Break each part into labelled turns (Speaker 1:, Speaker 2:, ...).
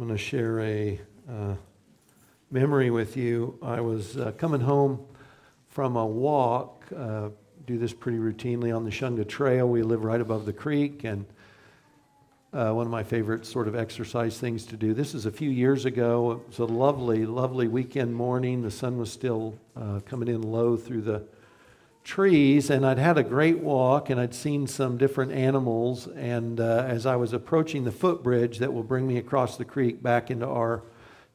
Speaker 1: I'm going to share a uh, memory with you. I was uh, coming home from a walk, uh, do this pretty routinely on the Shunga Trail. We live right above the creek, and uh, one of my favorite sort of exercise things to do. This is a few years ago. It was a lovely, lovely weekend morning. The sun was still uh, coming in low through the trees, and I'd had a great walk, and I'd seen some different animals. And uh, as I was approaching the footbridge that will bring me across the creek back into our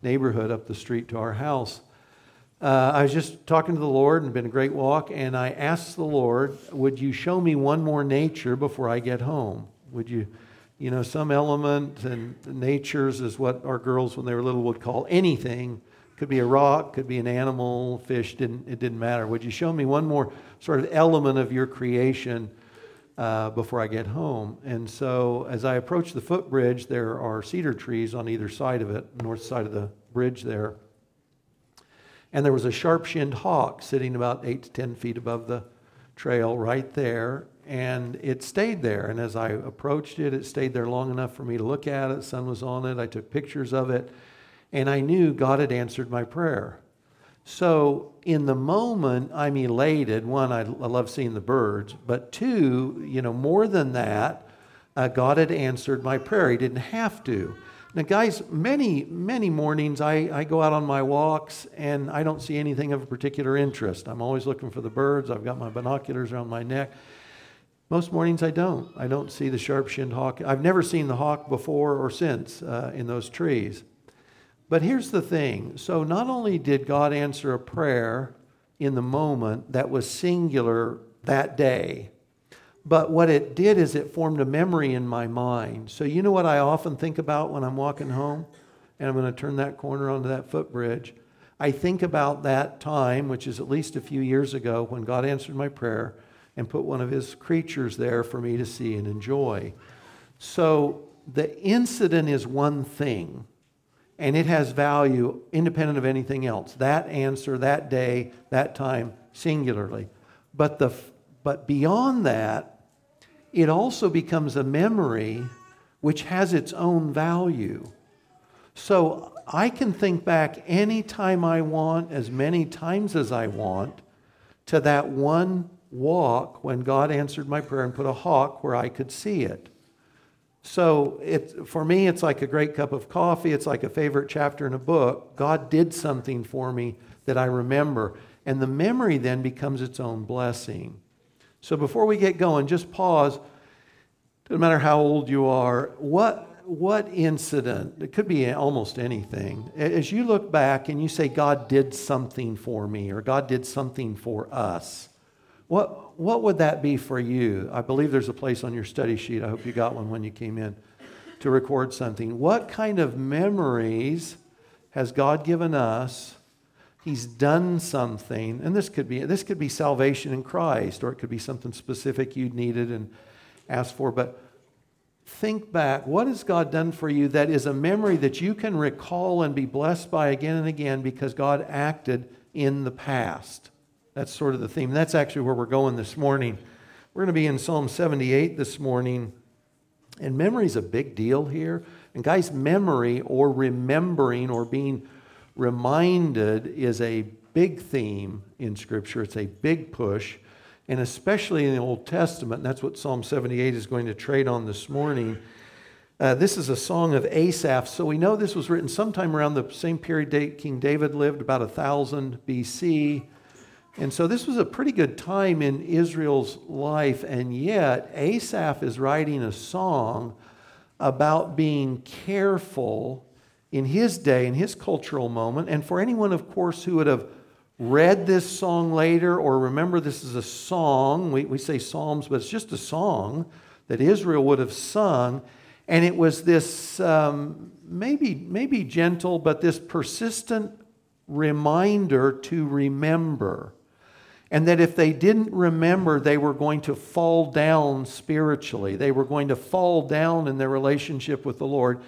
Speaker 1: neighborhood up the street to our house, uh, I was just talking to the Lord and been a great walk, and I asked the Lord, "Would you show me one more nature before I get home? Would you?" You know, some element and natures is what our girls, when they were little, would call anything could be a rock, could be an animal, fish, didn't, it didn't matter. Would you show me one more sort of element of your creation uh, before I get home? And so as I approach the footbridge, there are cedar trees on either side of it, north side of the bridge there. And there was a sharp shinned hawk sitting about eight to 10 feet above the trail right there. And it stayed there. And as I approached it, it stayed there long enough for me to look at it. Sun was on it. I took pictures of it and I knew God had answered my prayer. So, in the moment, I'm elated. One, I, love seeing the birds, but two, you know, more than that, uh, God had answered my prayer. He didn't have to. Now, guys, many, many mornings I, I go out on my walks and I don't see anything of a particular interest. I'm always looking for the birds. I've got my binoculars around my neck. Most mornings I don't. I don't see the sharp shinned hawk. I've never seen the hawk before or since uh, in those trees. But here's the thing so, not only did God answer a prayer in the moment that was singular that day, but what it did is it formed a memory in my mind. So, you know what I often think about when I'm walking home and I'm going to turn that corner onto that footbridge? I think about that time, which is at least a few years ago, when God answered my prayer and put one of his creatures there for me to see and enjoy. So, the incident is one thing and it has value independent of anything else. That answer, that day, that time, singularly. But, the, but beyond that, it also becomes a memory which has its own value. So I can think back anytime I want, as many times as I want, to that one walk when God answered my prayer and put a hawk where I could see it. So it, for me, it's like a great cup of coffee. It's like a favorite chapter in a book. God did something for me that I remember. And the memory then becomes its own blessing. So before we get going, just pause. Doesn't matter how old you are. What, what incident, it could be almost anything, as you look back and you say, God did something for me or God did something for us, what, what would that be for you? I believe there's a place on your study sheet. I hope you got one when you came in to record something. What kind of memories has God given us? He's done something, and this could be this could be salvation in Christ, or it could be something specific you needed and asked for. But think back, what has God done for you that is a memory that you can recall and be blessed by again and again because God acted in the past? That's sort of the theme. That's actually where we're going this morning. We're going to be in Psalm 78 this morning. And memory is a big deal here. And guys, memory or remembering or being reminded is a big theme in Scripture. It's a big push. And especially in the Old Testament, that's what Psalm 78 is going to trade on this morning. Uh, this is a song of Asaph. So we know this was written sometime around the same period date King David lived, about 1000 BC. And so this was a pretty good time in Israel's life, and yet Asaph is writing a song about being careful in his day, in his cultural moment. And for anyone, of course, who would have read this song later or remember this is a song, we, we say Psalms, but it's just a song that Israel would have sung. And it was this um, maybe, maybe gentle, but this persistent reminder to remember and that if they didn't remember, they were going to fall down spiritually. They were going to fall down in their relationship with the Lord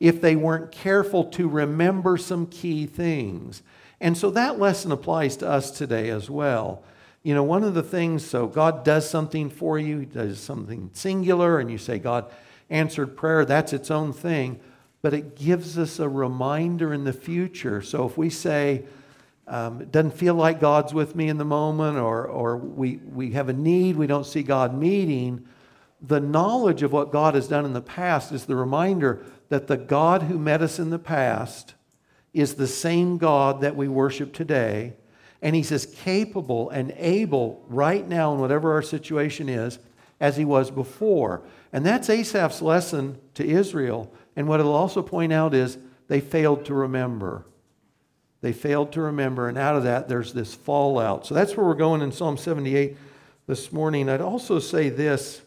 Speaker 1: if they weren't careful to remember some key things. And so that lesson applies to us today as well. You know, one of the things, so God does something for you, He does something singular, and you say, God answered prayer, that's its own thing. but it gives us a reminder in the future. So if we say, um, it doesn't feel like God's with me in the moment, or, or we, we have a need we don't see God meeting, the knowledge of what God has done in the past is the reminder that the God who met us in the past is the same God that we worship today. And he's as capable and able right now in whatever our situation is as he was before. And that's Asaph's lesson to Israel. And what it'll also point out is they failed to remember. They failed to remember, and out of that, there's this fallout. So that's where we're going in Psalm 78 this morning. I'd also say this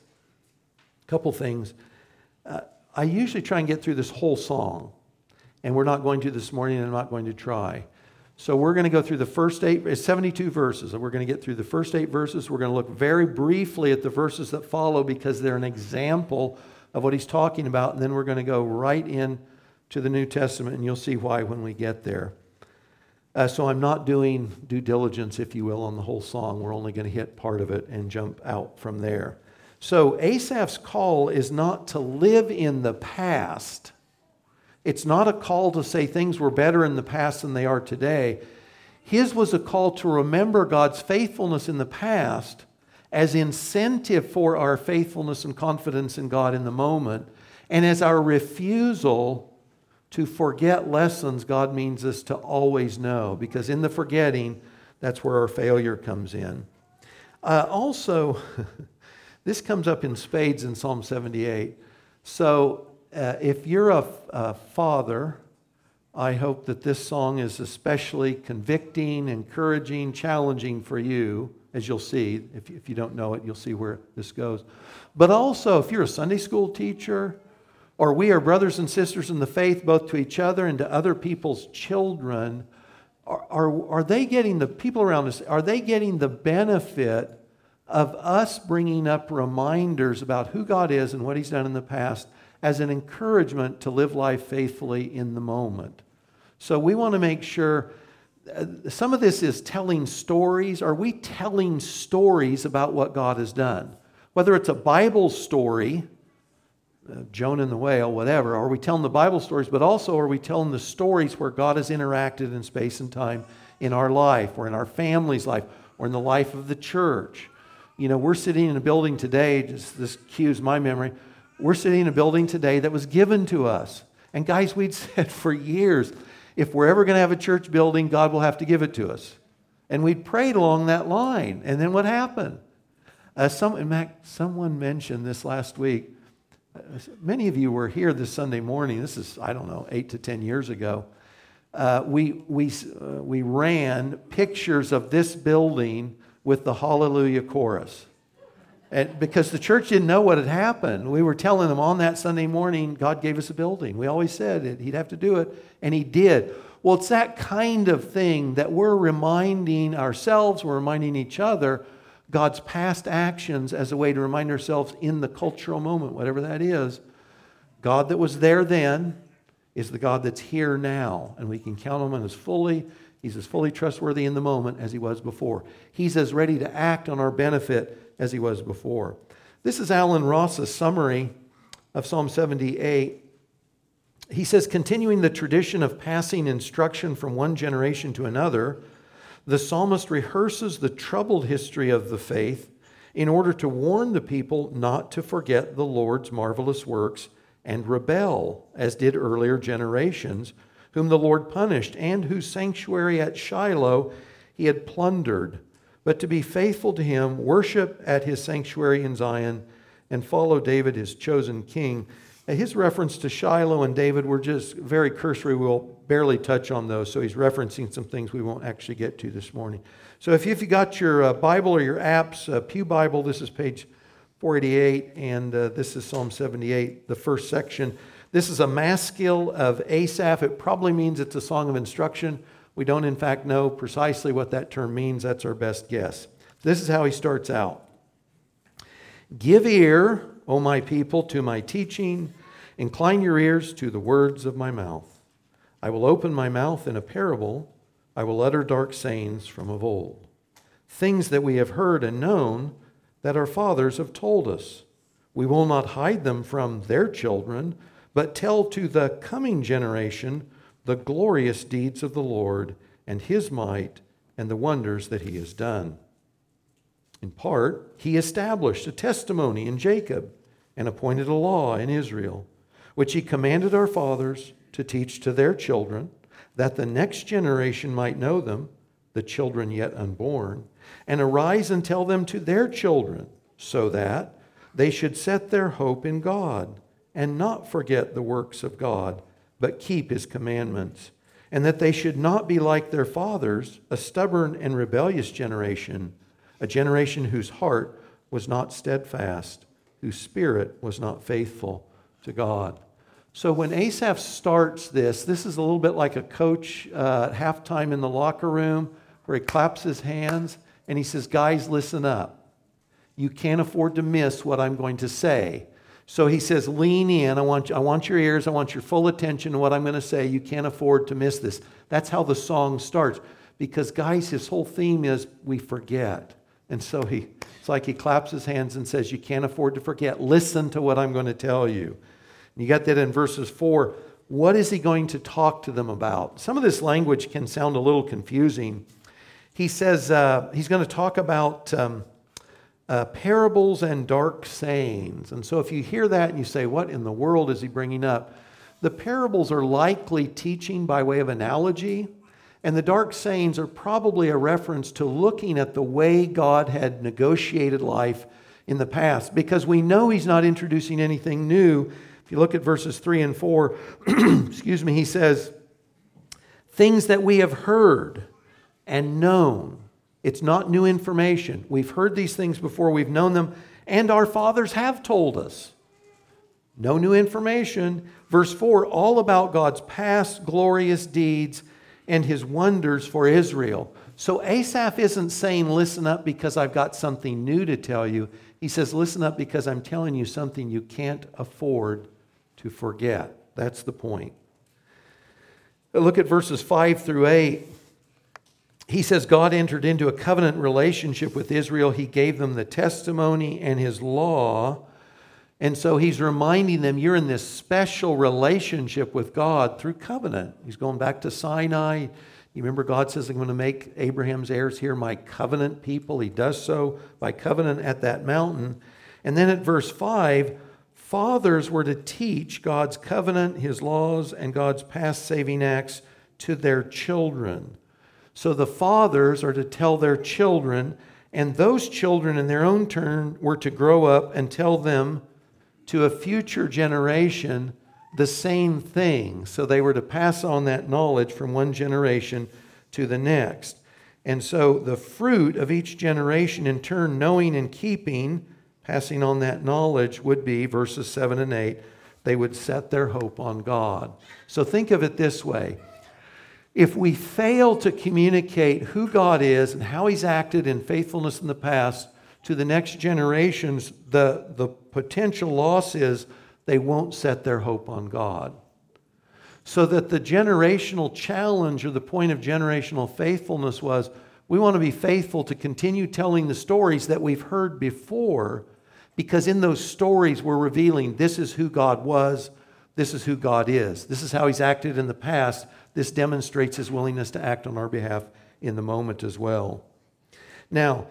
Speaker 1: a couple things. Uh, I usually try and get through this whole song, and we're not going to this morning, and I'm not going to try. So we're going to go through the first eight, it's 72 verses, and we're going to get through the first eight verses. We're going to look very briefly at the verses that follow because they're an example of what he's talking about, and then we're going to go right in to the New Testament, and you'll see why when we get there. Uh, so I'm not doing due diligence, if you will, on the whole song. We're only going to hit part of it and jump out from there. So Asaph's call is not to live in the past it's not a call to say things were better in the past than they are today. His was a call to remember God's faithfulness in the past as incentive for our faithfulness and confidence in God in the moment, and as our refusal to forget lessons God means us to always know, because in the forgetting, that's where our failure comes in. Uh, also, this comes up in spades in Psalm 78. So uh, if you're a, a father, I hope that this song is especially convicting, encouraging, challenging for you, as you'll see. If, if you don't know it, you'll see where this goes. But also, if you're a Sunday school teacher, or we are brothers and sisters in the faith, both to each other and to other people's children, are, are, are they getting the people around us, are they getting the benefit of us bringing up reminders about who God is and what He's done in the past as an encouragement to live life faithfully in the moment. So we want to make sure uh, some of this is telling stories. Are we telling stories about what God has done? Whether it's a Bible story, uh, Jonah and the whale, whatever, are we telling the Bible stories, but also are we telling the stories where God has interacted in space and time in our life or in our family's life or in the life of the church? You know, we're sitting in a building today, just this cues my memory, we're sitting in a building today that was given to us. And guys, we'd said for years, if we're ever going to have a church building, God will have to give it to us. And we'd prayed along that line. And then what happened? Uh, some, in fact, someone mentioned this last week. Many of you were here this Sunday morning. This is, I don't know, eight to 10 years ago. Uh, we, we, uh, we ran pictures of this building with the Hallelujah Chorus. And because the church didn't know what had happened, we were telling them on that Sunday morning, God gave us a building. We always said He'd have to do it, and He did. Well, it's that kind of thing that we're reminding ourselves, we're reminding each other God's past actions as a way to remind ourselves in the cultural moment, whatever that is. God that was there then is the God that's here now, and we can count on Him as fully. He's as fully trustworthy in the moment as He was before. He's as ready to act on our benefit as he was before. This is Allen Ross's summary of Psalm 78. He says, continuing the tradition of passing instruction from one generation to another, the psalmist rehearses the troubled history of the faith in order to warn the people not to forget the Lord's marvelous works and rebel, as did earlier generations, whom the Lord punished, and whose sanctuary at Shiloh he had plundered but to be faithful to him, worship at his sanctuary in Zion, and follow David, his chosen king. His reference to Shiloh and David were just very cursory. We'll barely touch on those. So he's referencing some things we won't actually get to this morning. So if you've got your uh, Bible or your apps, uh, Pew Bible, this is page 488, and uh, this is Psalm 78, the first section. This is a maskil of Asaph. It probably means it's a song of instruction. We don't, in fact, know precisely what that term means. That's our best guess. This is how he starts out Give ear, O my people, to my teaching. Incline your ears to the words of my mouth. I will open my mouth in a parable. I will utter dark sayings from of old. Things that we have heard and known that our fathers have told us. We will not hide them from their children, but tell to the coming generation the glorious deeds of the Lord and his might and the wonders that he has done. In part, he established a testimony in Jacob and appointed a law in Israel, which he commanded our fathers to teach to their children, that the next generation might know them, the children yet unborn, and arise and tell them to their children, so that they should set their hope in God and not forget the works of God, but keep his commandments, and that they should not be like their fathers, a stubborn and rebellious generation, a generation whose heart was not steadfast, whose spirit was not faithful to God. So when Asaph starts this, this is a little bit like a coach uh, at halftime in the locker room where he claps his hands and he says, Guys, listen up. You can't afford to miss what I'm going to say. So he says, Lean in. I want, I want your ears. I want your full attention to what I'm going to say. You can't afford to miss this. That's how the song starts. Because, guys, his whole theme is we forget. And so he, it's like he claps his hands and says, You can't afford to forget. Listen to what I'm going to tell you. And you got that in verses 4. What is he going to talk to them about? Some of this language can sound a little confusing. He says uh, he's going to talk about. Um, uh, parables and dark sayings. And so if you hear that and you say, What in the world is he bringing up? The parables are likely teaching by way of analogy, and the dark sayings are probably a reference to looking at the way God had negotiated life in the past, because we know he's not introducing anything new. If you look at verses 3 and 4, excuse me, he says, Things that we have heard and known it's not new information. We've heard these things before, we've known them, and our fathers have told us. No new information. Verse 4 all about God's past glorious deeds and his wonders for Israel. So Asaph isn't saying, Listen up because I've got something new to tell you. He says, Listen up because I'm telling you something you can't afford to forget. That's the point. Look at verses 5 through 8 he says God entered into a covenant relationship with Israel. He gave them the testimony and his law. And so he's reminding them you're in this special relationship with God through covenant. He's going back to Sinai. You remember God says, I'm going to make Abraham's heirs here my covenant people. He does so by covenant at that mountain. And then at verse 5, fathers were to teach God's covenant, his laws, and God's past saving acts to their children. So the fathers are to tell their children, and those children, in their own turn, were to grow up and tell them to a future generation the same thing. So they were to pass on that knowledge from one generation to the next. And so the fruit of each generation, in turn, knowing and keeping, passing on that knowledge, would be verses 7 and 8 they would set their hope on God. So think of it this way if we fail to communicate who God is and how He's acted in faithfulness in the past to the next generations, the, the potential loss is they won't set their hope on God. So that the generational challenge or the point of generational faithfulness was we want to be faithful to continue telling the stories that we've heard before because in those stories we're revealing this is who God was, this is who God is, this is how He's acted in the past this demonstrates his willingness to act on our behalf in the moment as well. Now,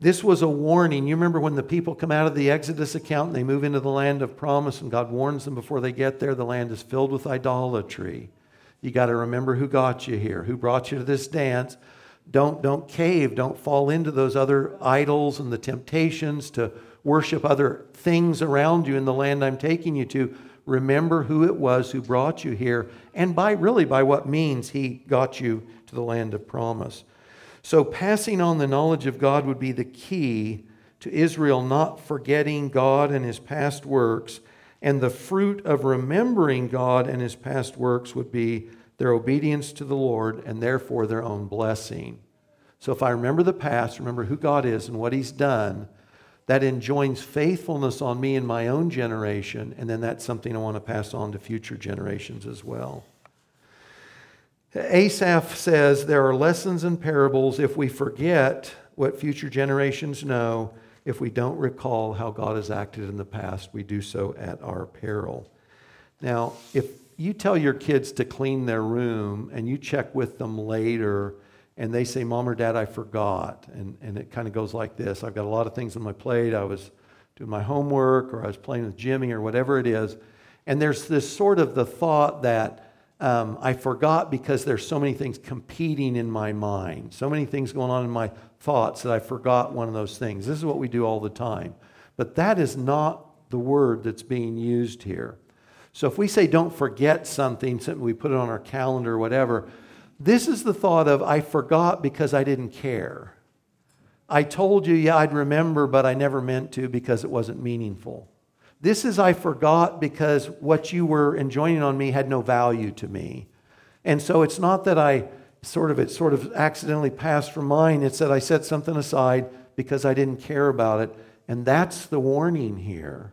Speaker 1: this was a warning. You remember when the people come out of the Exodus account and they move into the land of promise, and God warns them before they get there the land is filled with idolatry. You got to remember who got you here, who brought you to this dance. Don't, don't cave, don't fall into those other idols and the temptations to worship other things around you in the land I'm taking you to remember who it was who brought you here and by really by what means he got you to the land of promise. So passing on the knowledge of God would be the key to Israel not forgetting God and his past works, and the fruit of remembering God and his past works would be their obedience to the Lord and therefore their own blessing. So if I remember the past, remember who God is and what he's done, that enjoins faithfulness on me in my own generation, and then that's something I want to pass on to future generations as well. Asaph says there are lessons and parables if we forget what future generations know. If we don't recall how God has acted in the past, we do so at our peril. Now, if you tell your kids to clean their room and you check with them later and they say, Mom or Dad, I forgot, and, and it kind of goes like this I've got a lot of things on my plate. I was doing my homework or I was playing with Jimmy or whatever it is. And there's this sort of the thought that um, I forgot because there's so many things competing in my mind, so many things going on in my thoughts that I forgot one of those things. This is what we do all the time. But that is not the word that's being used here. So if we say don't forget something, something we put it on our calendar or whatever, this is the thought of I forgot because I didn't care. I told you, yeah, I'd remember, but I never meant to because it wasn't meaningful. This is I forgot because what you were enjoining on me had no value to me. And so it's not that I sort of it sort of accidentally passed from mind. It's that I set something aside because I didn't care about it. And that's the warning here.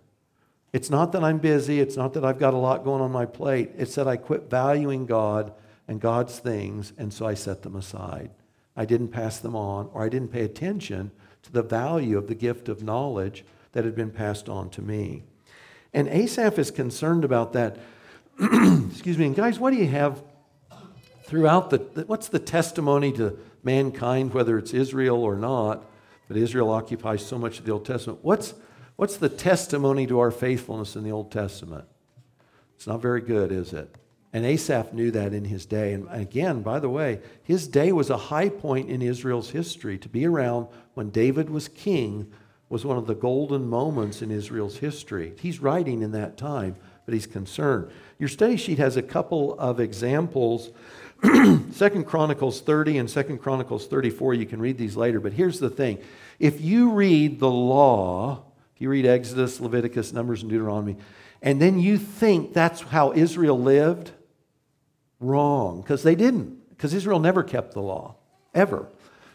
Speaker 1: It's not that I'm busy, it's not that I've got a lot going on my plate. It's that I quit valuing God and God's things, and so I set them aside. I didn't pass them on, or I didn't pay attention to the value of the gift of knowledge that had been passed on to me. And Asaph is concerned about that. Excuse me. And guys, what do you have throughout the, what's the testimony to mankind, whether it's Israel or not? But Israel occupies so much of the Old Testament. What's, what's the testimony to our faithfulness in the Old Testament? It's not very good, is it? And Asaph knew that in his day. And again, by the way, his day was a high point in Israel's history. To be around when David was king was one of the golden moments in Israel's history. He's writing in that time, but he's concerned. Your study sheet has a couple of examples. Second Chronicles 30 and Second Chronicles 34, you can read these later, but here's the thing. If you read the law, if you read Exodus, Leviticus, Numbers, and Deuteronomy, and then you think that's how Israel lived, wrong, because they didn't, because Israel never kept the law, ever.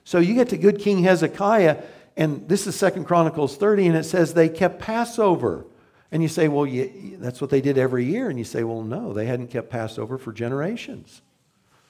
Speaker 1: So you get to good King Hezekiah, and this is Second Chronicles 30, and it says they kept Passover. And you say, well, that's what they did every year. And you say, well, no, they hadn't kept Passover for generations.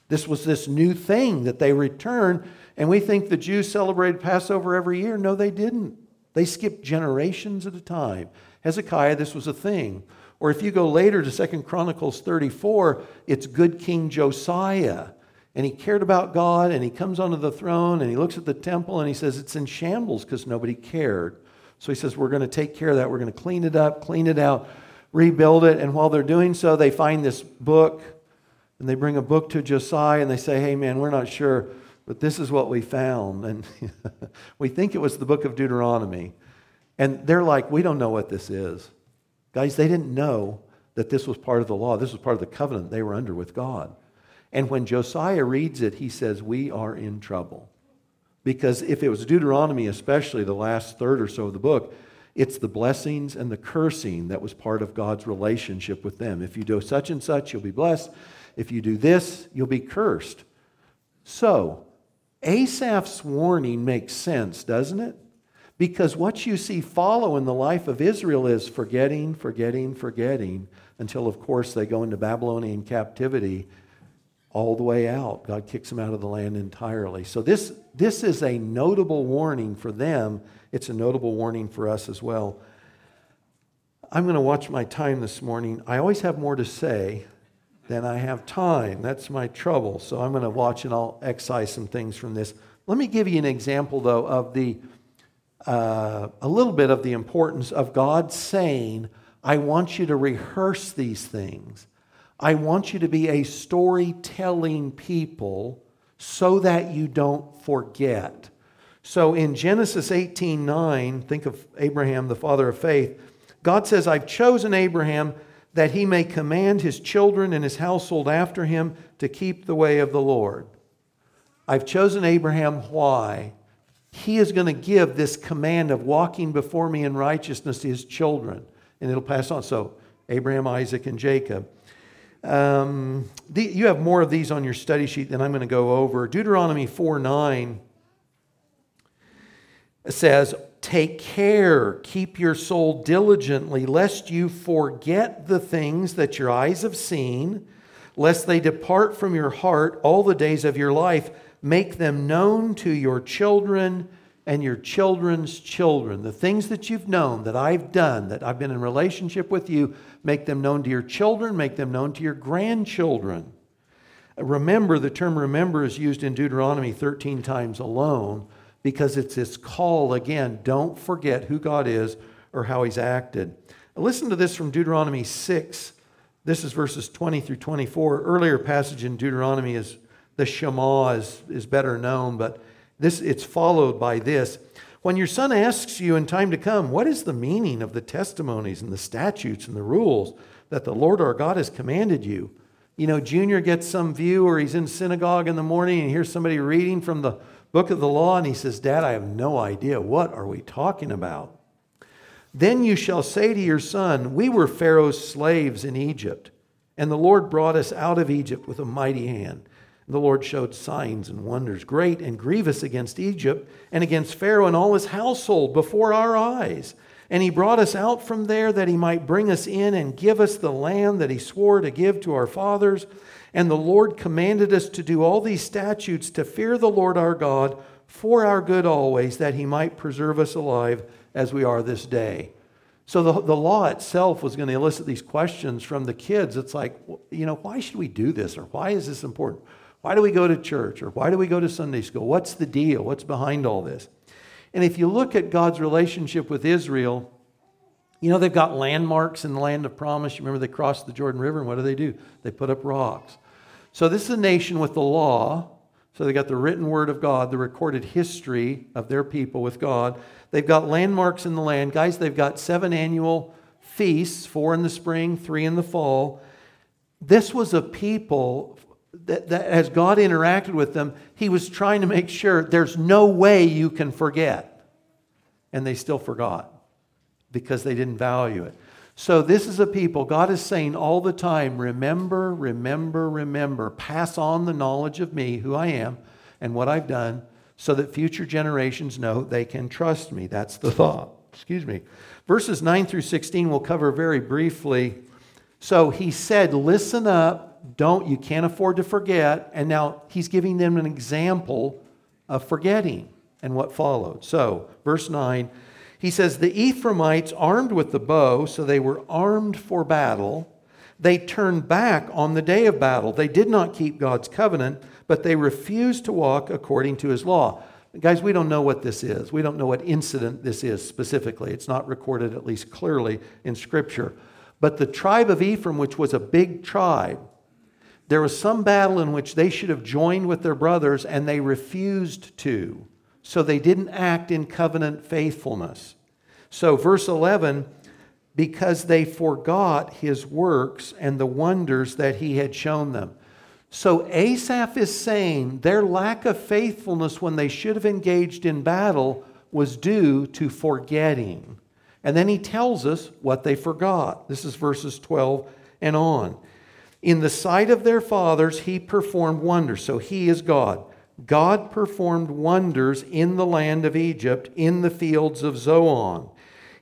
Speaker 1: This was this new thing that they returned. And we think the Jews celebrated Passover every year. No, they didn't. They skipped generations at a time. Hezekiah, this was a thing. Or if you go later to Second Chronicles 34, it's good King Josiah and he cared about God, and he comes onto the throne, and he looks at the temple, and he says it's in shambles because nobody cared. So he says, We're going to take care of that. We're going to clean it up, clean it out, rebuild it. And while they're doing so, they find this book, and they bring a book to Josiah, and they say, Hey, man, we're not sure, but this is what we found. And we think it was the book of Deuteronomy. And they're like, We don't know what this is. Guys, they didn't know that this was part of the law, this was part of the covenant they were under with God. And when Josiah reads it, he says, We are in trouble. Because if it was Deuteronomy, especially the last third or so of the book, it's the blessings and the cursing that was part of God's relationship with them. If you do such and such, you'll be blessed. If you do this, you'll be cursed. So, Asaph's warning makes sense, doesn't it? Because what you see follow in the life of Israel is forgetting, forgetting, forgetting, until, of course, they go into Babylonian captivity all the way out. God kicks them out of the land entirely. So this, this is a notable warning for them. It's a notable warning for us as well. I'm going to watch my time this morning. I always have more to say than I have time. That's my trouble. So I'm going to watch and I'll excise some things from this. Let me give you an example, though, of the uh, a little bit of the importance of God saying, I want you to rehearse these things. I want you to be a storytelling people so that you don't forget. So in Genesis 18 9, think of Abraham, the father of faith. God says, I've chosen Abraham that he may command his children and his household after him to keep the way of the Lord. I've chosen Abraham. Why? He is going to give this command of walking before me in righteousness to his children, and it'll pass on. So, Abraham, Isaac, and Jacob. Um, the, you have more of these on your study sheet than I'm going to go over. Deuteronomy 4 9 says, Take care, keep your soul diligently, lest you forget the things that your eyes have seen, lest they depart from your heart all the days of your life. Make them known to your children, and your children's children. The things that you've known, that I've done, that I've been in relationship with you, make them known to your children, make them known to your grandchildren. Remember, the term remember is used in Deuteronomy 13 times alone because it's this call again don't forget who God is or how he's acted. Listen to this from Deuteronomy 6. This is verses 20 through 24. Earlier passage in Deuteronomy is the Shema is, is better known, but this it's followed by this. When your son asks you in time to come, what is the meaning of the testimonies and the statutes and the rules that the Lord our God has commanded you? You know, Junior gets some view or he's in synagogue in the morning and hears somebody reading from the book of the law and he says, Dad, I have no idea. What are we talking about? Then you shall say to your son, We were Pharaoh's slaves in Egypt, and the Lord brought us out of Egypt with a mighty hand. The Lord showed signs and wonders, great and grievous against Egypt and against Pharaoh and all his household before our eyes. And he brought us out from there that he might bring us in and give us the land that he swore to give to our fathers. And the Lord commanded us to do all these statutes to fear the Lord our God for our good always, that he might preserve us alive as we are this day. So the, the law itself was going to elicit these questions from the kids. It's like, you know, why should we do this? Or why is this important? Why do we go to church? Or why do we go to Sunday school? What's the deal? What's behind all this? And if you look at God's relationship with Israel, you know, they've got landmarks in the land of promise. You remember they crossed the Jordan River, and what do they do? They put up rocks. So this is a nation with the law. So they got the written word of God, the recorded history of their people with God. They've got landmarks in the land. Guys, they've got seven annual feasts four in the spring, three in the fall. This was a people that, that, as God interacted with them, He was trying to make sure there's no way you can forget. And they still forgot because they didn't value it. So, this is a people, God is saying all the time remember, remember, remember. Pass on the knowledge of me, who I am, and what I've done so that future generations know they can trust me. That's the thought. Excuse me. Verses 9 through 16 we'll cover very briefly. So he said, Listen up, don't, you can't afford to forget. And now he's giving them an example of forgetting and what followed. So, verse 9, he says, The Ephraimites armed with the bow, so they were armed for battle. They turned back on the day of battle. They did not keep God's covenant but they refused to walk according to his law. Guys, we don't know what this is. We don't know what incident this is specifically. It's not recorded, at least clearly, in Scripture. But the tribe of Ephraim, which was a big tribe, there was some battle in which they should have joined with their brothers and they refused to. So they didn't act in covenant faithfulness. So, verse 11, because they forgot his works and the wonders that he had shown them. So Asaph is saying their lack of faithfulness when they should have engaged in battle was due to forgetting. And then he tells us what they forgot. This is verses 12 and on. In the sight of their fathers, he performed wonders. So he is God. God performed wonders in the land of Egypt, in the fields of Zoan.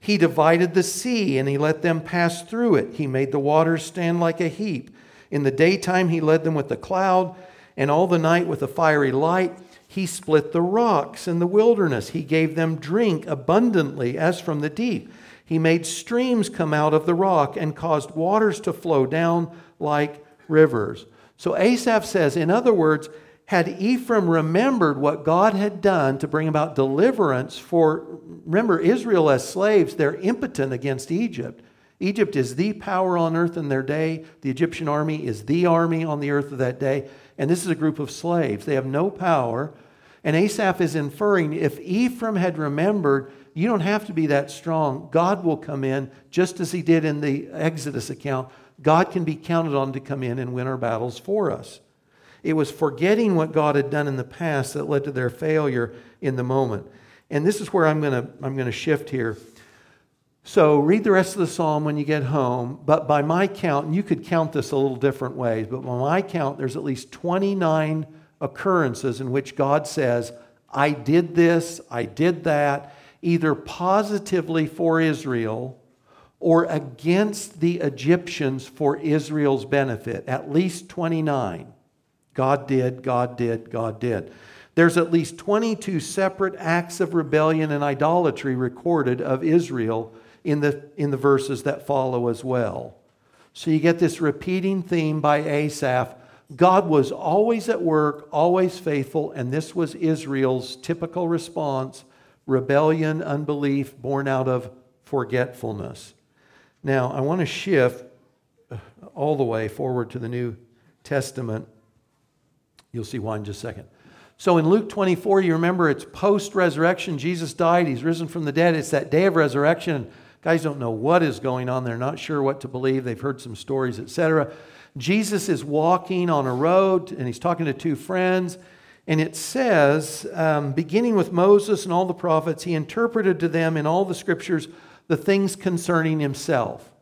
Speaker 1: He divided the sea and he let them pass through it. He made the waters stand like a heap. In the daytime, he led them with a cloud, and all the night with a fiery light. He split the rocks in the wilderness. He gave them drink abundantly as from the deep. He made streams come out of the rock and caused waters to flow down like rivers. So Asaph says, in other words, had Ephraim remembered what God had done to bring about deliverance for, remember, Israel as slaves, they're impotent against Egypt. Egypt is the power on earth in their day. The Egyptian army is the army on the earth of that day. And this is a group of slaves. They have no power. And Asaph is inferring if Ephraim had remembered, you don't have to be that strong. God will come in, just as he did in the Exodus account. God can be counted on to come in and win our battles for us. It was forgetting what God had done in the past that led to their failure in the moment. And this is where I'm going to I'm going to shift here. So read the rest of the psalm when you get home. But by my count, and you could count this a little different ways, but by my count, there's at least 29 occurrences in which God says, I did this, I did that, either positively for Israel or against the Egyptians for Israel's benefit. At least 29. God did, God did, God did. there's at least 22 separate acts of rebellion and idolatry recorded of Israel in the, in the verses that follow as well. So you get this repeating theme by Asaph. God was always at work, always faithful, and this was Israel's typical response rebellion, unbelief, born out of forgetfulness. Now, I want to shift uh, all the way forward to the New Testament. You'll see why in just a second. So in Luke 24, you remember it's post resurrection. Jesus died, he's risen from the dead. It's that day of resurrection. Guys don't know what is going on. They're not sure what to believe. They've heard some stories, etc. Jesus is walking on a road and he's talking to two friends. And it says, um, beginning with Moses and all the prophets, he interpreted to them in all the scriptures the things concerning himself.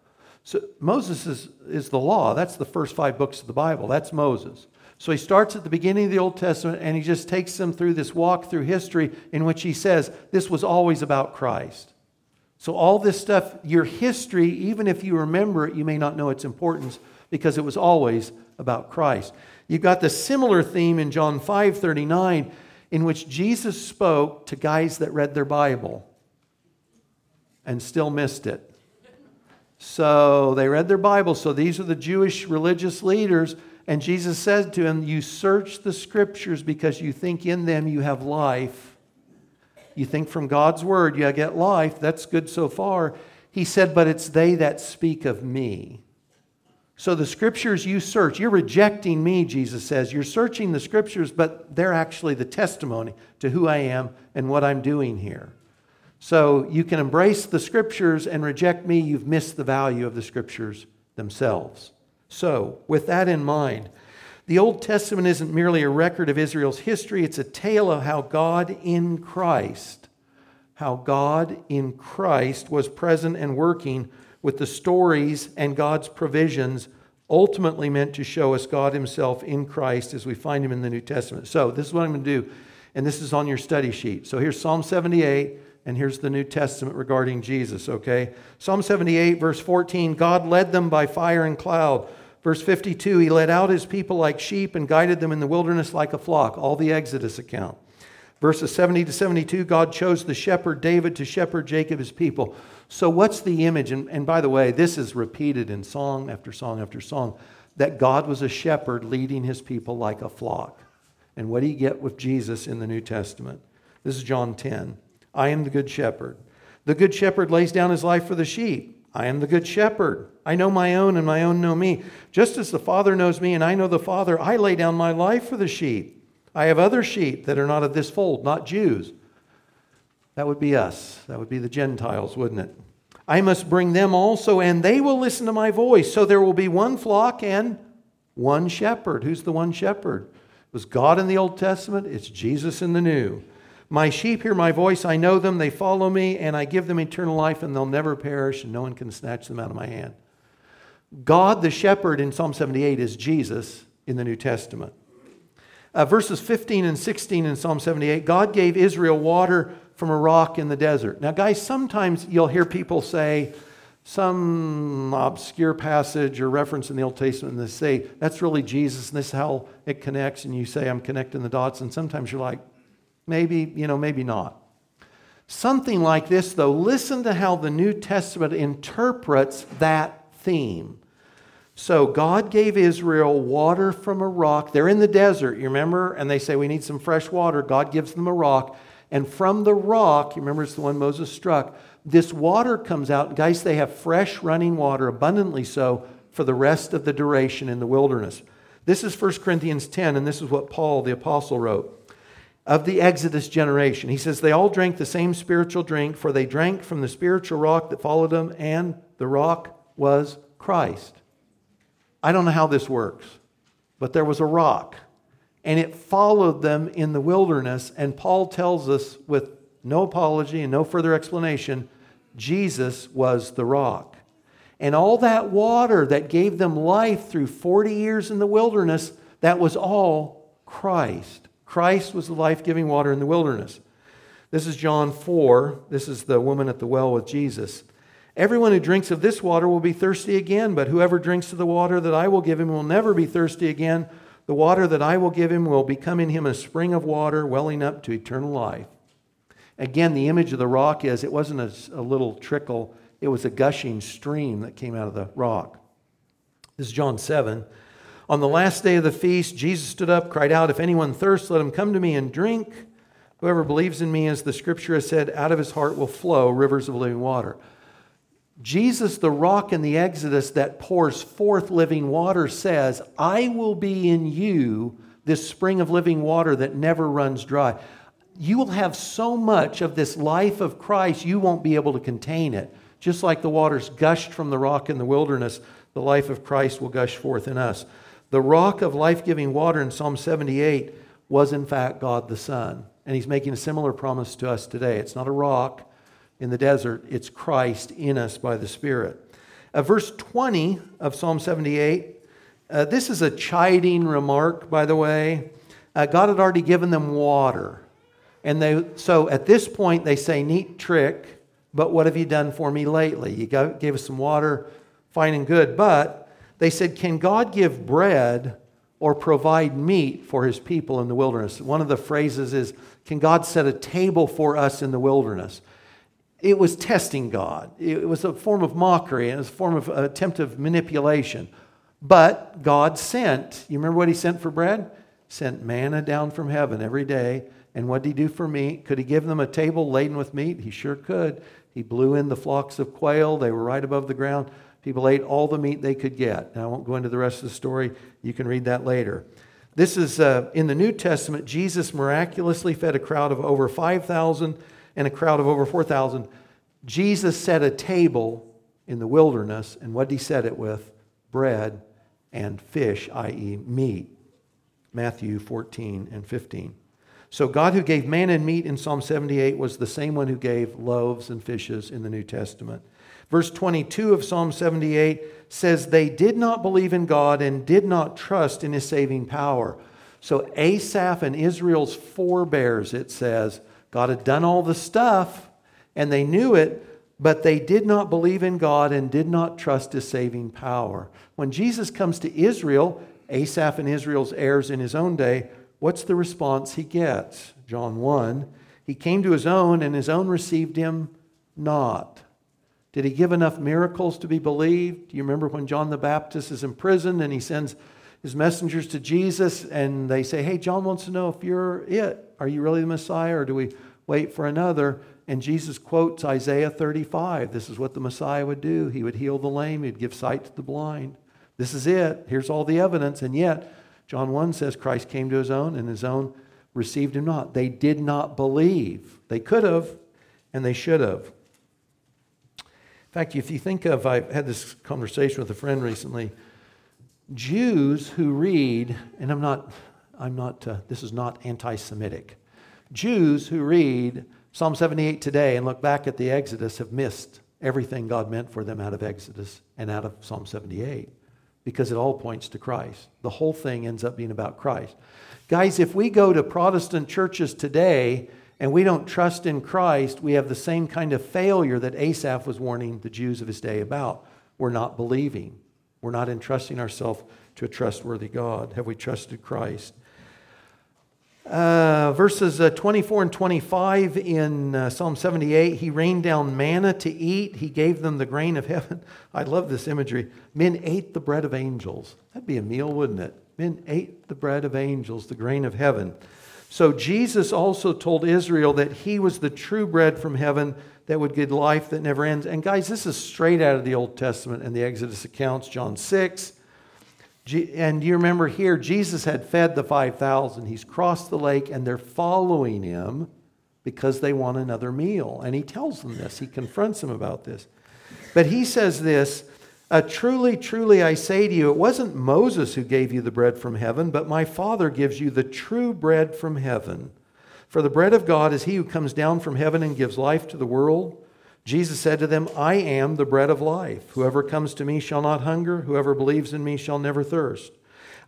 Speaker 1: So Moses is, is the law. That's the first five books of the Bible. That's Moses. So he starts at the beginning of the Old Testament and he just takes them through this walk through history in which he says this was always about Christ. So, all this stuff, your history, even if you remember it, you may not know its importance because it was always about Christ. You've got the similar theme in John 5 39, in which Jesus spoke to guys that read their Bible and still missed it. So they read their Bible. So these are the Jewish religious leaders. And Jesus said to them, You search the scriptures because you think in them you have life you think from God's word you get life. That's good so far. He said, But it's they that speak of me. So the scriptures you search, you're rejecting me, Jesus says. You're searching the scriptures, but they're actually the testimony to who I am and what I'm doing here. So you can embrace the scriptures and reject me, you've missed the value of the scriptures themselves. So, with that in mind, the Old Testament isn't merely a record of Israel's history, it's a tale of how God in Christ, how God in Christ was present and working with the stories and God's provisions ultimately meant to show us God Himself in Christ as we find Him in the New Testament. So, this is what I'm going to do, and this is on your study sheet. So, here's Psalm 78, and here's the New Testament regarding Jesus, okay? Psalm 78, verse 14 God led them by fire and cloud. Verse 52 He led out his people like sheep and guided them in the wilderness like a flock, all the Exodus account. Verses 70 to 72 God chose the shepherd David to shepherd Jacob, his people. So, what's the image? And, and by the way, this is repeated in song after song after song that God was a shepherd leading his people like a flock. And what do you get with Jesus in the New Testament? This is John 10. I am the good shepherd. The good shepherd lays down his life for the sheep. I am the good shepherd. I know my own, and my own know me. Just as the Father knows me, and I know the Father, I lay down my life for the sheep. I have other sheep that are not of this fold, not Jews. That would be us. That would be the Gentiles, wouldn't it? I must bring them also, and they will listen to my voice. So there will be one flock and one shepherd. Who's the one shepherd? It was God in the Old Testament, it's Jesus in the New. My sheep hear my voice, I know them, they follow me, and I give them eternal life, and they'll never perish, and no one can snatch them out of my hand. God, the shepherd in Psalm 78, is Jesus in the New Testament. Uh, verses 15 and 16 in Psalm 78 God gave Israel water from a rock in the desert. Now, guys, sometimes you'll hear people say some obscure passage or reference in the Old Testament, and they say, That's really Jesus, and this is how it connects. And you say, I'm connecting the dots. And sometimes you're like, Maybe, you know, maybe not. Something like this, though, listen to how the New Testament interprets that theme. So, God gave Israel water from a rock. They're in the desert, you remember? And they say, We need some fresh water. God gives them a rock. And from the rock, you remember it's the one Moses struck, this water comes out. Guys, they have fresh running water, abundantly so, for the rest of the duration in the wilderness. This is 1 Corinthians 10, and this is what Paul the Apostle wrote of the Exodus generation. He says, They all drank the same spiritual drink, for they drank from the spiritual rock that followed them, and the rock was Christ. I don't know how this works, but there was a rock, and it followed them in the wilderness. And Paul tells us, with no apology and no further explanation, Jesus was the rock. And all that water that gave them life through 40 years in the wilderness, that was all Christ. Christ was the life giving water in the wilderness. This is John 4. This is the woman at the well with Jesus. Everyone who drinks of this water will be thirsty again, but whoever drinks of the water that I will give him will never be thirsty again. The water that I will give him will become in him a spring of water welling up to eternal life. Again, the image of the rock is it wasn't a, a little trickle, it was a gushing stream that came out of the rock. This is John 7. On the last day of the feast, Jesus stood up, cried out, If anyone thirsts, let him come to me and drink. Whoever believes in me, as the scripture has said, out of his heart will flow rivers of living water. Jesus, the rock in the Exodus that pours forth living water, says, I will be in you this spring of living water that never runs dry. You will have so much of this life of Christ, you won't be able to contain it. Just like the waters gushed from the rock in the wilderness, the life of Christ will gush forth in us. The rock of life giving water in Psalm 78 was, in fact, God the Son. And he's making a similar promise to us today. It's not a rock in the desert, it's Christ in us by the Spirit. Uh, verse 20 of Psalm 78, uh, this is a chiding remark, by the way. Uh, God had already given them water. And they, so at this point, they say, Neat trick, but what have you done for me lately? You gave us some water, fine and good. But they said, Can God give bread or provide meat for his people in the wilderness? One of the phrases is, Can God set a table for us in the wilderness? It was testing God. It was a form of mockery, and it was a form of attempt of manipulation. But God sent, you remember what he sent for bread? Sent manna down from heaven every day. And what did he do for meat? Could he give them a table laden with meat? He sure could. He blew in the flocks of quail, they were right above the ground. People ate all the meat they could get. Now, I won't go into the rest of the story. You can read that later. This is uh, in the New Testament, Jesus miraculously fed a crowd of over 5,000 and a crowd of over 4,000. Jesus set a table in the wilderness, and what did he set it with? Bread and fish, i.e., meat. Matthew 14 and 15. So, God who gave manna and meat in Psalm 78 was the same one who gave loaves and fishes in the New Testament. Verse 22 of Psalm 78 says, They did not believe in God and did not trust in his saving power. So, Asaph and Israel's forebears, it says, God had done all the stuff and they knew it, but they did not believe in God and did not trust his saving power. When Jesus comes to Israel, Asaph and Israel's heirs in his own day, what's the response he gets? John 1 He came to his own, and his own received him not. Did he give enough miracles to be believed? Do you remember when John the Baptist is imprisoned and he sends his messengers to Jesus and they say, Hey, John wants to know if you're it. Are you really the Messiah or do we wait for another? And Jesus quotes Isaiah 35. This is what the Messiah would do. He would heal the lame, he'd give sight to the blind. This is it. Here's all the evidence. And yet, John 1 says Christ came to his own, and his own received him not. They did not believe. They could have, and they should have. Fact, if you think of, I had this conversation with a friend recently. Jews who read, and I'm not, I'm not, uh, this is not anti Semitic. Jews who read Psalm 78 today and look back at the Exodus have missed everything God meant for them out of Exodus and out of Psalm 78 because it all points to Christ. The whole thing ends up being about Christ. Guys, if we go to Protestant churches today and we don't trust in Christ, we have the same kind of failure that Asaph was warning the Jews of his day about. We're not believing. We're not entrusting ourselves to a trustworthy God. Have we trusted Christ? Uh, verses uh, 24 and 25 in uh, Psalm 78, he rained down manna to eat. He gave them the grain of heaven. I love this imagery. Men ate the bread of angels. That'd be a meal, wouldn't it? Men ate the bread of angels, the grain of heaven. So Jesus also told Israel that he was the true bread from heaven that would give life that never ends. And guys, this is straight out of the Old Testament and the Exodus accounts, John 6. And you remember here, Jesus had fed the 5,000. He's crossed the lake and they're following him because they want another meal. And he tells them this, he confronts them about this. But he says this uh, Truly, truly, I say to you, it wasn't Moses who gave you the bread from heaven, but my Father gives you the true bread from heaven. For the bread of God is he who comes down from heaven and gives life to the world. Jesus said to them, I am the bread of life. Whoever comes to me shall not hunger. Whoever believes in me shall never thirst.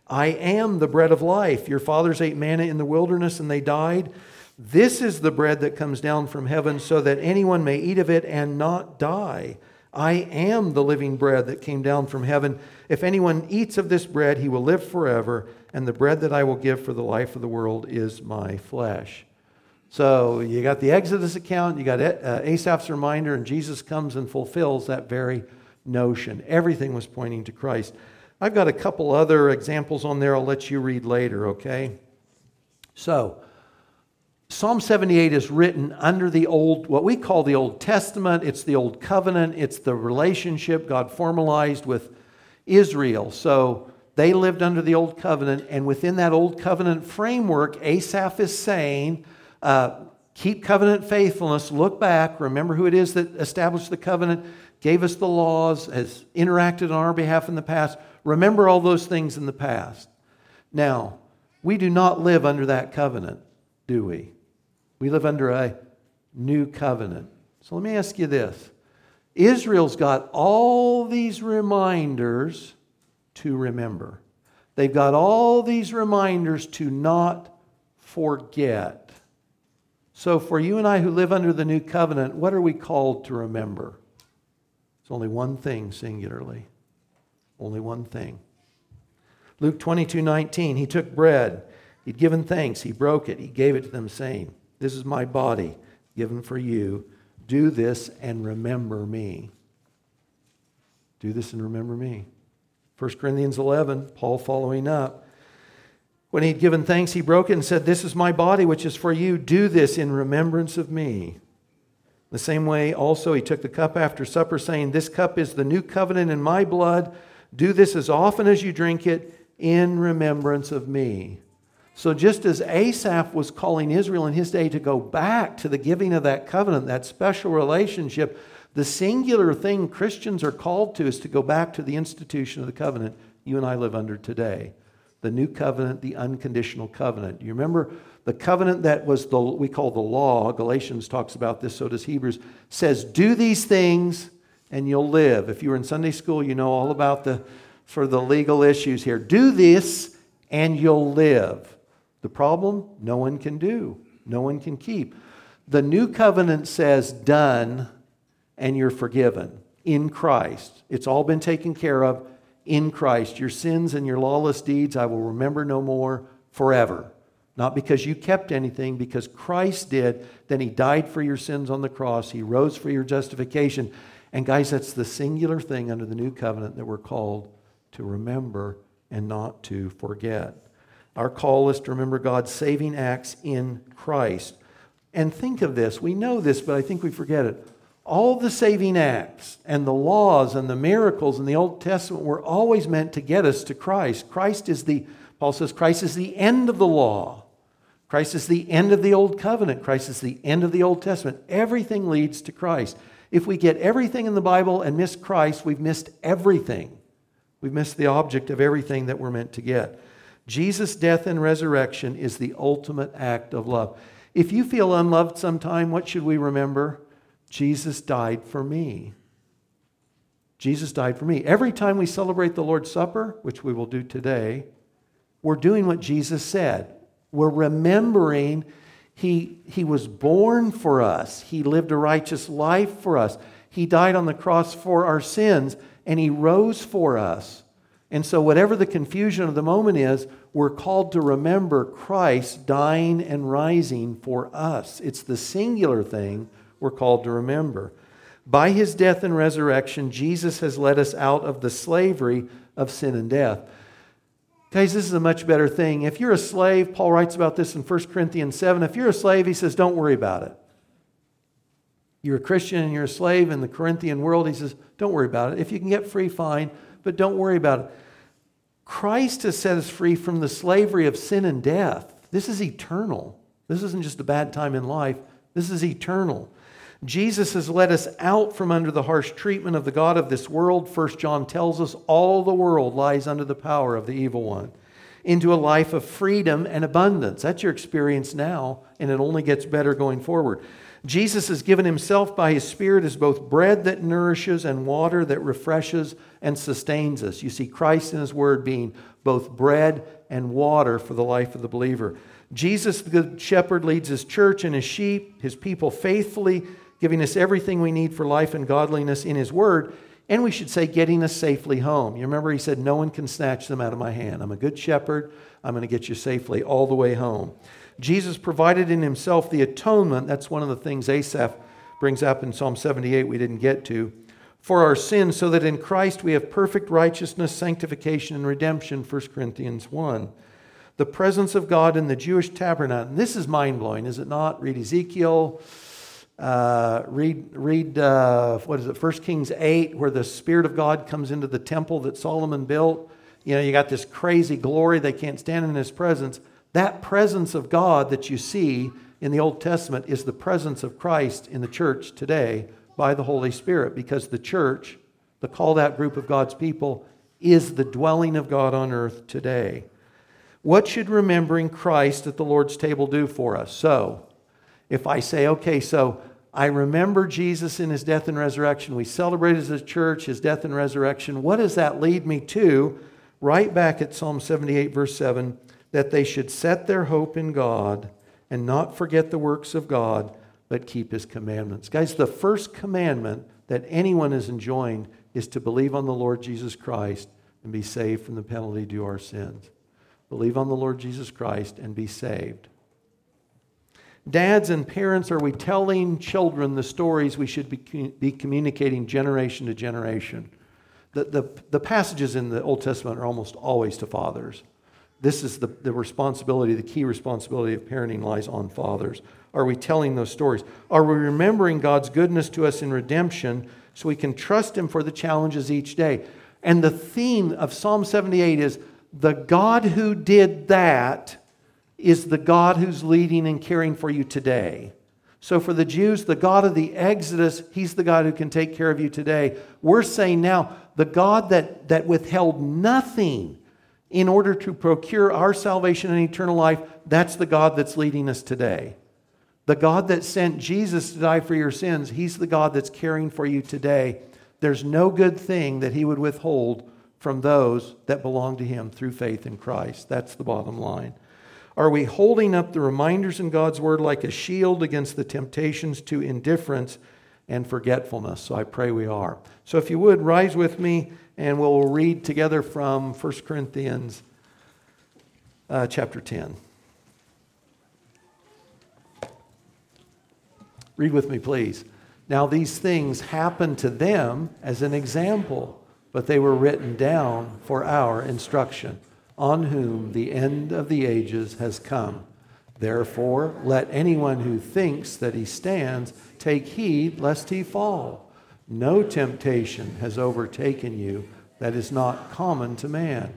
Speaker 1: I am the bread of life. Your fathers ate manna in the wilderness and they died. This is the bread that comes down from heaven so that anyone may eat of it and not die. I am the living bread that came down from heaven. If anyone eats of this bread, he will live forever, and the bread that I will give for the life of the world is my flesh. So you got the Exodus account, you got uh, Asaph's reminder, and Jesus comes and fulfills that very notion. Everything was pointing to Christ. I've got a couple other examples on there I'll let you read later, okay? So, Psalm 78 is written under the old, what we call the Old Testament. It's the Old Covenant. It's the relationship God formalized with Israel. So they lived under the Old Covenant. And within that Old Covenant framework, Asaph is saying, uh, keep covenant faithfulness, look back, remember who it is that established the covenant, gave us the laws, has interacted on our behalf in the past. Remember all those things in the past. Now, we do not live under that covenant, do we? We live under a new covenant. So let me ask you this Israel's got all these reminders to remember, they've got all these reminders to not forget. So, for you and I who live under the new covenant, what are we called to remember? It's only one thing singularly. Only one thing. Luke 22 19, he took bread. He'd given thanks. He broke it. He gave it to them, saying, this is my body given for you. Do this and remember me. Do this and remember me. 1 Corinthians 11, Paul following up. When he'd given thanks, he broke it and said, This is my body, which is for you. Do this in remembrance of me. The same way, also, he took the cup after supper, saying, This cup is the new covenant in my blood. Do this as often as you drink it in remembrance of me. So, just as Asaph was calling Israel in his day to go back to the giving of that covenant, that special relationship, the singular thing Christians are called to is to go back to the institution of the covenant you and I live under today. The new covenant, the unconditional covenant. You remember the covenant that was the we call the law, Galatians talks about this, so does Hebrews, says, do these things and you'll live. If you were in Sunday school, you know all about the for the legal issues here. Do this and you'll live. The problem? No one can do, no one can keep. The new covenant says, done, and you're forgiven in Christ. It's all been taken care of in Christ. Your sins and your lawless deeds I will remember no more forever. Not because you kept anything, because Christ did. Then He died for your sins on the cross. He rose for your justification. And guys, that's the singular thing under the new covenant that we're called to remember and not to forget. Our call is to remember God's saving acts in Christ. And think of this. We know this, but I think we forget it. All the saving acts and the laws and the miracles in the Old Testament were always meant to get us to Christ. Christ is the, Paul says, Christ is the end of the law. Christ is the end of the Old Covenant. Christ is the end of the Old Testament. Everything leads to Christ. If we get everything in the Bible and miss Christ, we've missed everything. We've missed the object of everything that we're meant to get. Jesus' death and resurrection is the ultimate act of love. If you feel unloved sometime, what should we remember? Jesus died for me. Jesus died for me. Every time we celebrate the Lord's Supper, which we will do today, we're doing what Jesus said. We're remembering he, he was born for us, He lived a righteous life for us, He died on the cross for our sins, and He rose for us. And so, whatever the confusion of the moment is, we're called to remember Christ dying and rising for us. It's the singular thing we're called to remember. By his death and resurrection, Jesus has led us out of the slavery of sin and death. Guys, this is a much better thing. If you're a slave, Paul writes about this in 1 Corinthians 7. If you're a slave, he says, don't worry about it. You're a Christian and you're a slave in the Corinthian world, he says, don't worry about it. If you can get free, fine, but don't worry about it. Christ has set us free from the slavery of sin and death. This is eternal. This isn't just a bad time in life, this is eternal. Jesus has led us out from under the harsh treatment of the God of this world. First John tells us all the world lies under the power of the evil one into a life of freedom and abundance. That's your experience now, and it only gets better going forward. Jesus has given himself by his Spirit as both bread that nourishes and water that refreshes and sustains us. You see Christ in his word being both bread and water for the life of the believer. Jesus, the good shepherd, leads his church and his sheep, his people faithfully giving us everything we need for life and godliness in His Word, and we should say, getting us safely home. You remember He said, No one can snatch them out of my hand. I'm a good shepherd. I'm going to get you safely all the way home. Jesus provided in Himself the atonement. That's one of the things Asaph brings up in Psalm 78 we didn't get to. For our sins, so that in Christ we have perfect righteousness, sanctification, and redemption, 1 Corinthians 1 the presence of God in the Jewish tabernacle. And this is mind blowing, is it not? Read Ezekiel. Uh, read read uh, what is it? First Kings eight, where the Spirit of God comes into the temple that Solomon built. You know, you got this crazy glory; they can't stand in His presence. That presence of God that you see in the Old Testament is the presence of Christ in the church today by the Holy Spirit, because the church, the called out group of God's people, is the dwelling of God on earth today. What should remembering Christ at the Lord's table do for us? So, if I say, okay, so I remember Jesus in his death and resurrection, we celebrate as a church his death and resurrection, what does that lead me to? Right back at Psalm 78, verse 7 that they should set their hope in God and not forget the works of God, but keep his commandments. Guys, the first commandment that anyone is enjoined is to believe on the Lord Jesus Christ and be saved from the penalty due our sins. Believe on the Lord Jesus Christ and be saved. Dads and parents, are we telling children the stories we should be, be communicating generation to generation? The, the, the passages in the Old Testament are almost always to fathers. This is the, the responsibility, the key responsibility of parenting lies on fathers. Are we telling those stories? Are we remembering God's goodness to us in redemption so we can trust Him for the challenges each day? And the theme of Psalm 78 is the God who did that is the God who's leading and caring for you today. So, for the Jews, the God of the Exodus, He's the God who can take care of you today. We're saying now, the God that, that withheld nothing in order to procure our salvation and eternal life, that's the God that's leading us today. The God that sent Jesus to die for your sins, He's the God that's caring for you today. There's no good thing that He would withhold from those that belong to Him through faith in Christ. That's the bottom line. Are we holding up the reminders in God's Word like a shield against the temptations to indifference and forgetfulness? So I pray we are. So if you would, rise with me and we'll read together from 1 Corinthians uh, chapter 10. Read with me, please. Now, these things happened to them as an example but they were written down for our instruction, on whom the end of the ages has come. Therefore, let anyone who thinks that he stands take heed lest he fall. No temptation has overtaken you that is not common to man.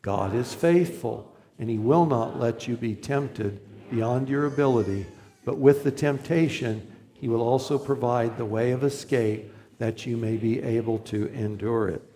Speaker 1: God is faithful, and he will not let you be tempted beyond your ability, but with the temptation, he will also provide the way of escape that you may be able to endure it.